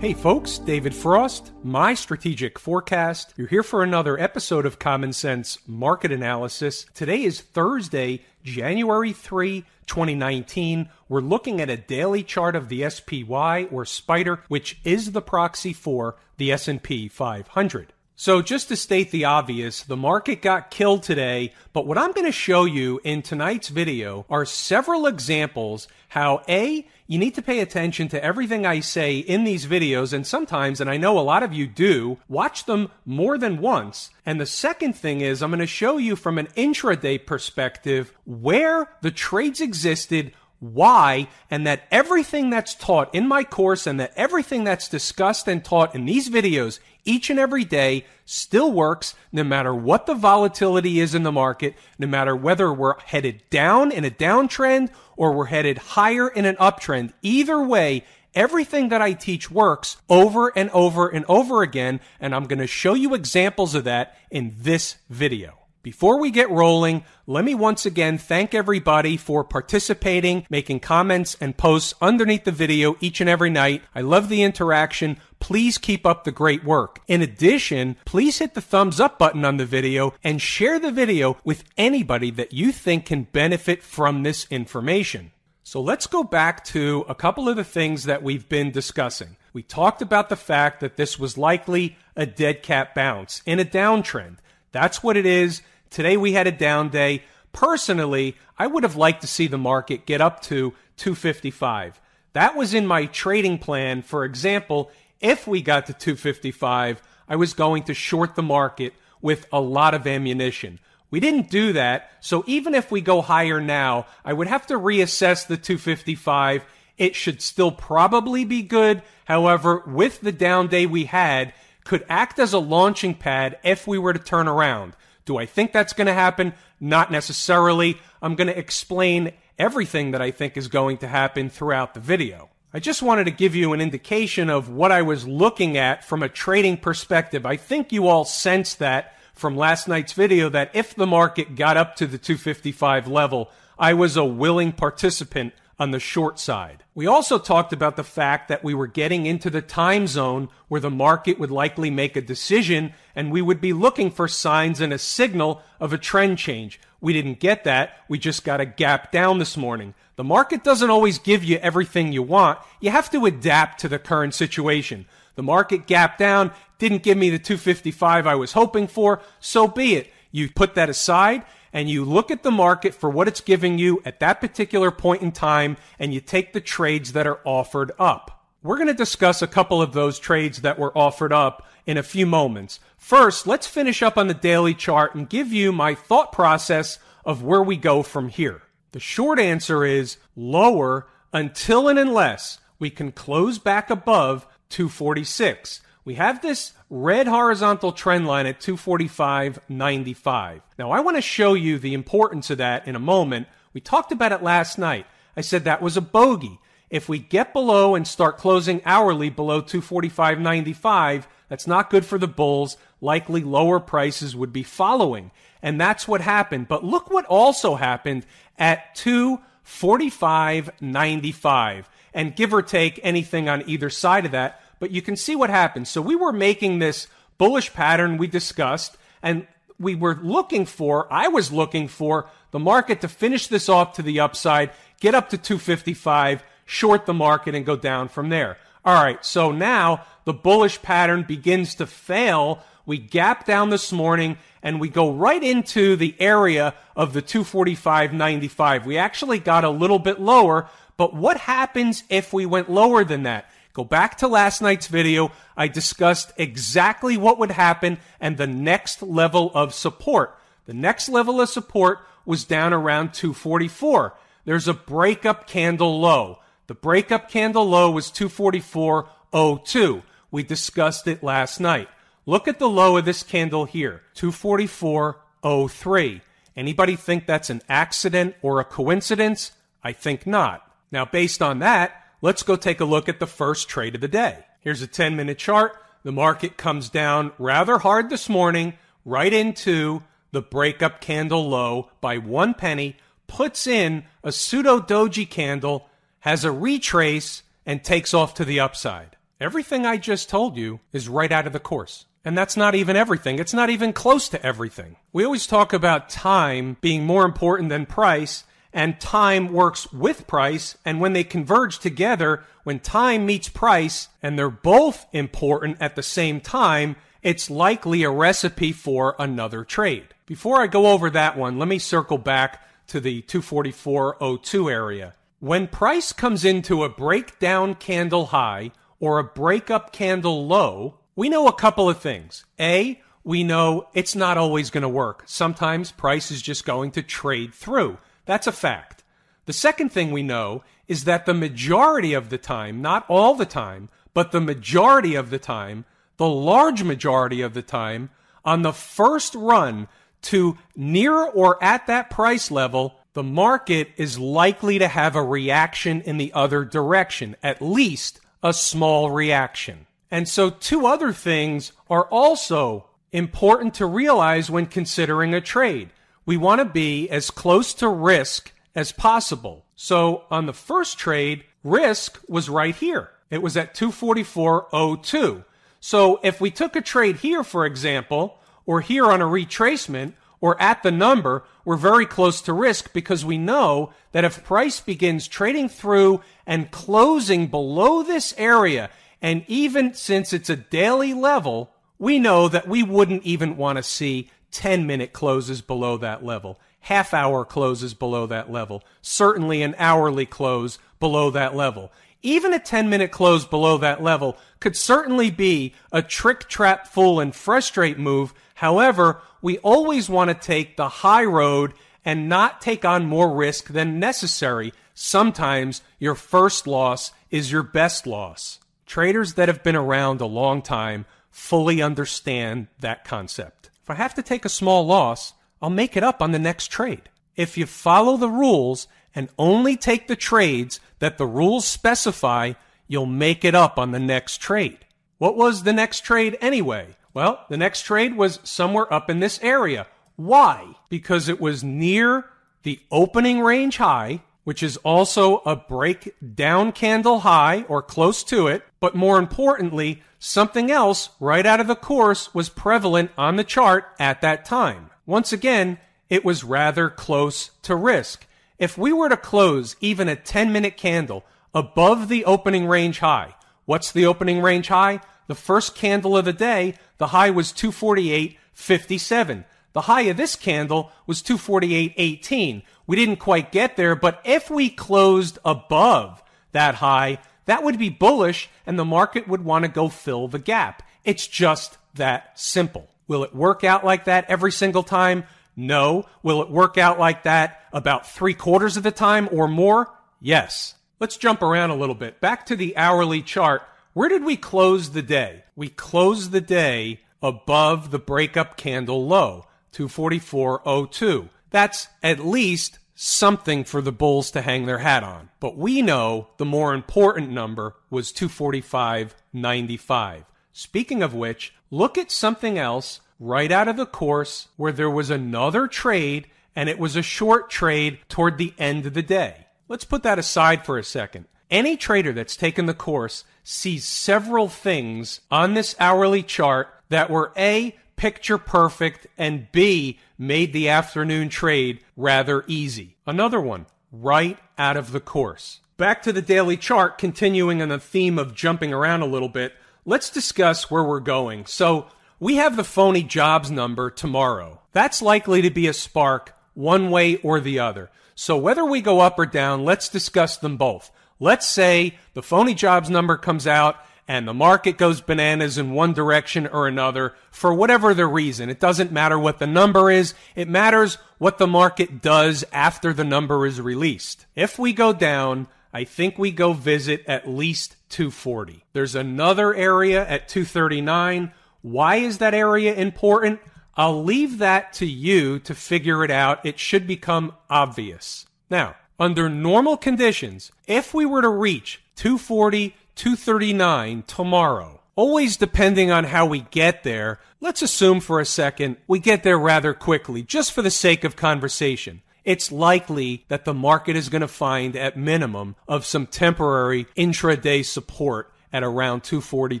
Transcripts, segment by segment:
Hey folks, David Frost, my strategic forecast. You're here for another episode of Common Sense Market Analysis. Today is Thursday, January 3, 2019. We're looking at a daily chart of the SPY or Spider, which is the proxy for the S&P 500. So just to state the obvious, the market got killed today, but what I'm going to show you in tonight's video are several examples how A, you need to pay attention to everything I say in these videos, and sometimes, and I know a lot of you do, watch them more than once. And the second thing is, I'm going to show you from an intraday perspective where the trades existed, why, and that everything that's taught in my course and that everything that's discussed and taught in these videos each and every day still works no matter what the volatility is in the market, no matter whether we're headed down in a downtrend or we're headed higher in an uptrend. Either way, everything that I teach works over and over and over again, and I'm going to show you examples of that in this video. Before we get rolling, let me once again thank everybody for participating, making comments and posts underneath the video each and every night. I love the interaction. Please keep up the great work. In addition, please hit the thumbs up button on the video and share the video with anybody that you think can benefit from this information. So let's go back to a couple of the things that we've been discussing. We talked about the fact that this was likely a dead cat bounce in a downtrend. That's what it is. Today we had a down day. Personally, I would have liked to see the market get up to 255. That was in my trading plan. For example, if we got to 255, I was going to short the market with a lot of ammunition. We didn't do that, so even if we go higher now, I would have to reassess the 255. It should still probably be good. However, with the down day we had, could act as a launching pad if we were to turn around. Do I think that's going to happen? Not necessarily. I'm going to explain everything that I think is going to happen throughout the video. I just wanted to give you an indication of what I was looking at from a trading perspective. I think you all sensed that from last night's video that if the market got up to the 255 level, I was a willing participant on the short side. We also talked about the fact that we were getting into the time zone where the market would likely make a decision and we would be looking for signs and a signal of a trend change. We didn't get that. We just got a gap down this morning. The market doesn't always give you everything you want. You have to adapt to the current situation. The market gap down didn't give me the 255 I was hoping for. So be it. You put that aside and you look at the market for what it's giving you at that particular point in time and you take the trades that are offered up. We're going to discuss a couple of those trades that were offered up in a few moments. First, let's finish up on the daily chart and give you my thought process of where we go from here. The short answer is lower until and unless we can close back above 246. We have this red horizontal trend line at 245.95. Now, I want to show you the importance of that in a moment. We talked about it last night. I said that was a bogey. If we get below and start closing hourly below 245.95, that's not good for the bulls. Likely lower prices would be following. And that's what happened. But look what also happened at 245.95. And give or take anything on either side of that, but you can see what happens. So we were making this bullish pattern we discussed, and we were looking for, I was looking for the market to finish this off to the upside, get up to 255, short the market, and go down from there. All right, so now the bullish pattern begins to fail. We gap down this morning and we go right into the area of the 245.95. We actually got a little bit lower, but what happens if we went lower than that? Go back to last night's video. I discussed exactly what would happen and the next level of support. The next level of support was down around 244. There's a breakup candle low. The breakup candle low was 244.02. We discussed it last night. Look at the low of this candle here, 244.03. Anybody think that's an accident or a coincidence? I think not. Now, based on that, let's go take a look at the first trade of the day. Here's a 10 minute chart. The market comes down rather hard this morning, right into the breakup candle low by one penny, puts in a pseudo doji candle, has a retrace, and takes off to the upside. Everything I just told you is right out of the course. And that's not even everything. It's not even close to everything. We always talk about time being more important than price, and time works with price. And when they converge together, when time meets price, and they're both important at the same time, it's likely a recipe for another trade. Before I go over that one, let me circle back to the 244.02 area. When price comes into a breakdown candle high or a breakup candle low, we know a couple of things. A, we know it's not always going to work. Sometimes price is just going to trade through. That's a fact. The second thing we know is that the majority of the time, not all the time, but the majority of the time, the large majority of the time, on the first run to near or at that price level, the market is likely to have a reaction in the other direction, at least a small reaction. And so, two other things are also important to realize when considering a trade. We want to be as close to risk as possible. So, on the first trade, risk was right here. It was at 244.02. So, if we took a trade here, for example, or here on a retracement, or at the number, we're very close to risk because we know that if price begins trading through and closing below this area, and even since it's a daily level, we know that we wouldn't even want to see 10 minute closes below that level, half hour closes below that level, certainly an hourly close below that level. Even a 10 minute close below that level could certainly be a trick, trap, fool, and frustrate move. However, we always want to take the high road and not take on more risk than necessary. Sometimes your first loss is your best loss. Traders that have been around a long time fully understand that concept. If I have to take a small loss, I'll make it up on the next trade. If you follow the rules and only take the trades that the rules specify, you'll make it up on the next trade. What was the next trade anyway? Well, the next trade was somewhere up in this area. Why? Because it was near the opening range high, which is also a breakdown candle high or close to it. But more importantly, something else right out of the course was prevalent on the chart at that time. Once again, it was rather close to risk. If we were to close even a 10 minute candle above the opening range high, what's the opening range high? The first candle of the day, the high was 248.57. The high of this candle was 248.18. We didn't quite get there, but if we closed above that high, that would be bullish and the market would want to go fill the gap. It's just that simple. Will it work out like that every single time? No. Will it work out like that about three quarters of the time or more? Yes. Let's jump around a little bit. Back to the hourly chart. Where did we close the day? We closed the day above the breakup candle low, 244.02. That's at least something for the bulls to hang their hat on. But we know the more important number was 245.95. Speaking of which, look at something else right out of the course where there was another trade and it was a short trade toward the end of the day. Let's put that aside for a second. Any trader that's taken the course sees several things on this hourly chart that were A, picture perfect, and B, made the afternoon trade rather easy. Another one, right out of the course. Back to the daily chart, continuing on the theme of jumping around a little bit, let's discuss where we're going. So, we have the phony jobs number tomorrow. That's likely to be a spark one way or the other. So whether we go up or down, let's discuss them both. Let's say the phony jobs number comes out and the market goes bananas in one direction or another for whatever the reason. It doesn't matter what the number is. It matters what the market does after the number is released. If we go down, I think we go visit at least 240. There's another area at 239 why is that area important? I'll leave that to you to figure it out. It should become obvious. Now, under normal conditions, if we were to reach 240, 239 tomorrow, always depending on how we get there, let's assume for a second we get there rather quickly, just for the sake of conversation. It's likely that the market is going to find at minimum of some temporary intraday support at around 240,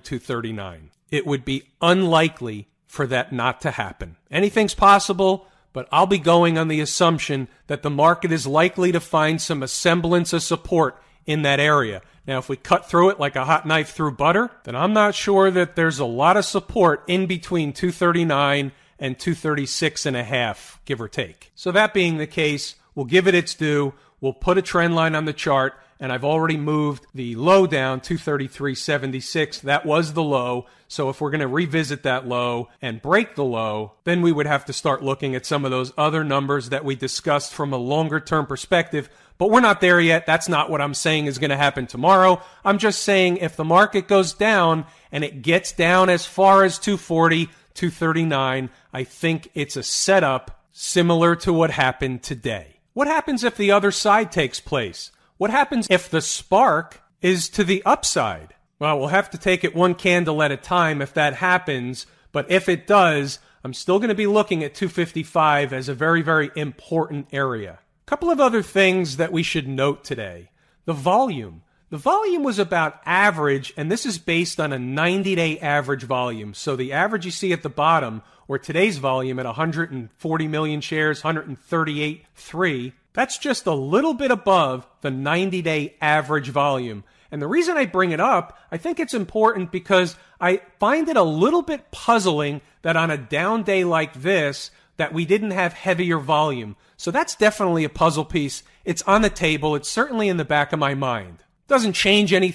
239. It would be unlikely for that not to happen. Anything's possible, but I'll be going on the assumption that the market is likely to find some semblance of support in that area. Now, if we cut through it like a hot knife through butter, then I'm not sure that there's a lot of support in between 239 and 236 and a half, give or take. So that being the case, we'll give it its due. We'll put a trend line on the chart and I've already moved the low down 233.76. That was the low. So if we're going to revisit that low and break the low, then we would have to start looking at some of those other numbers that we discussed from a longer term perspective. But we're not there yet. That's not what I'm saying is going to happen tomorrow. I'm just saying if the market goes down and it gets down as far as 240, 239, I think it's a setup similar to what happened today. What happens if the other side takes place? What happens if the spark is to the upside? Well, we'll have to take it one candle at a time if that happens. But if it does, I'm still going to be looking at 255 as a very, very important area. A couple of other things that we should note today. The volume. The volume was about average, and this is based on a 90 day average volume. So the average you see at the bottom, or today's volume at 140 million shares, 138.3, that's just a little bit above the 90 day average volume. And the reason I bring it up, I think it's important because I find it a little bit puzzling that on a down day like this, that we didn't have heavier volume. So that's definitely a puzzle piece. It's on the table. It's certainly in the back of my mind. Doesn't change anything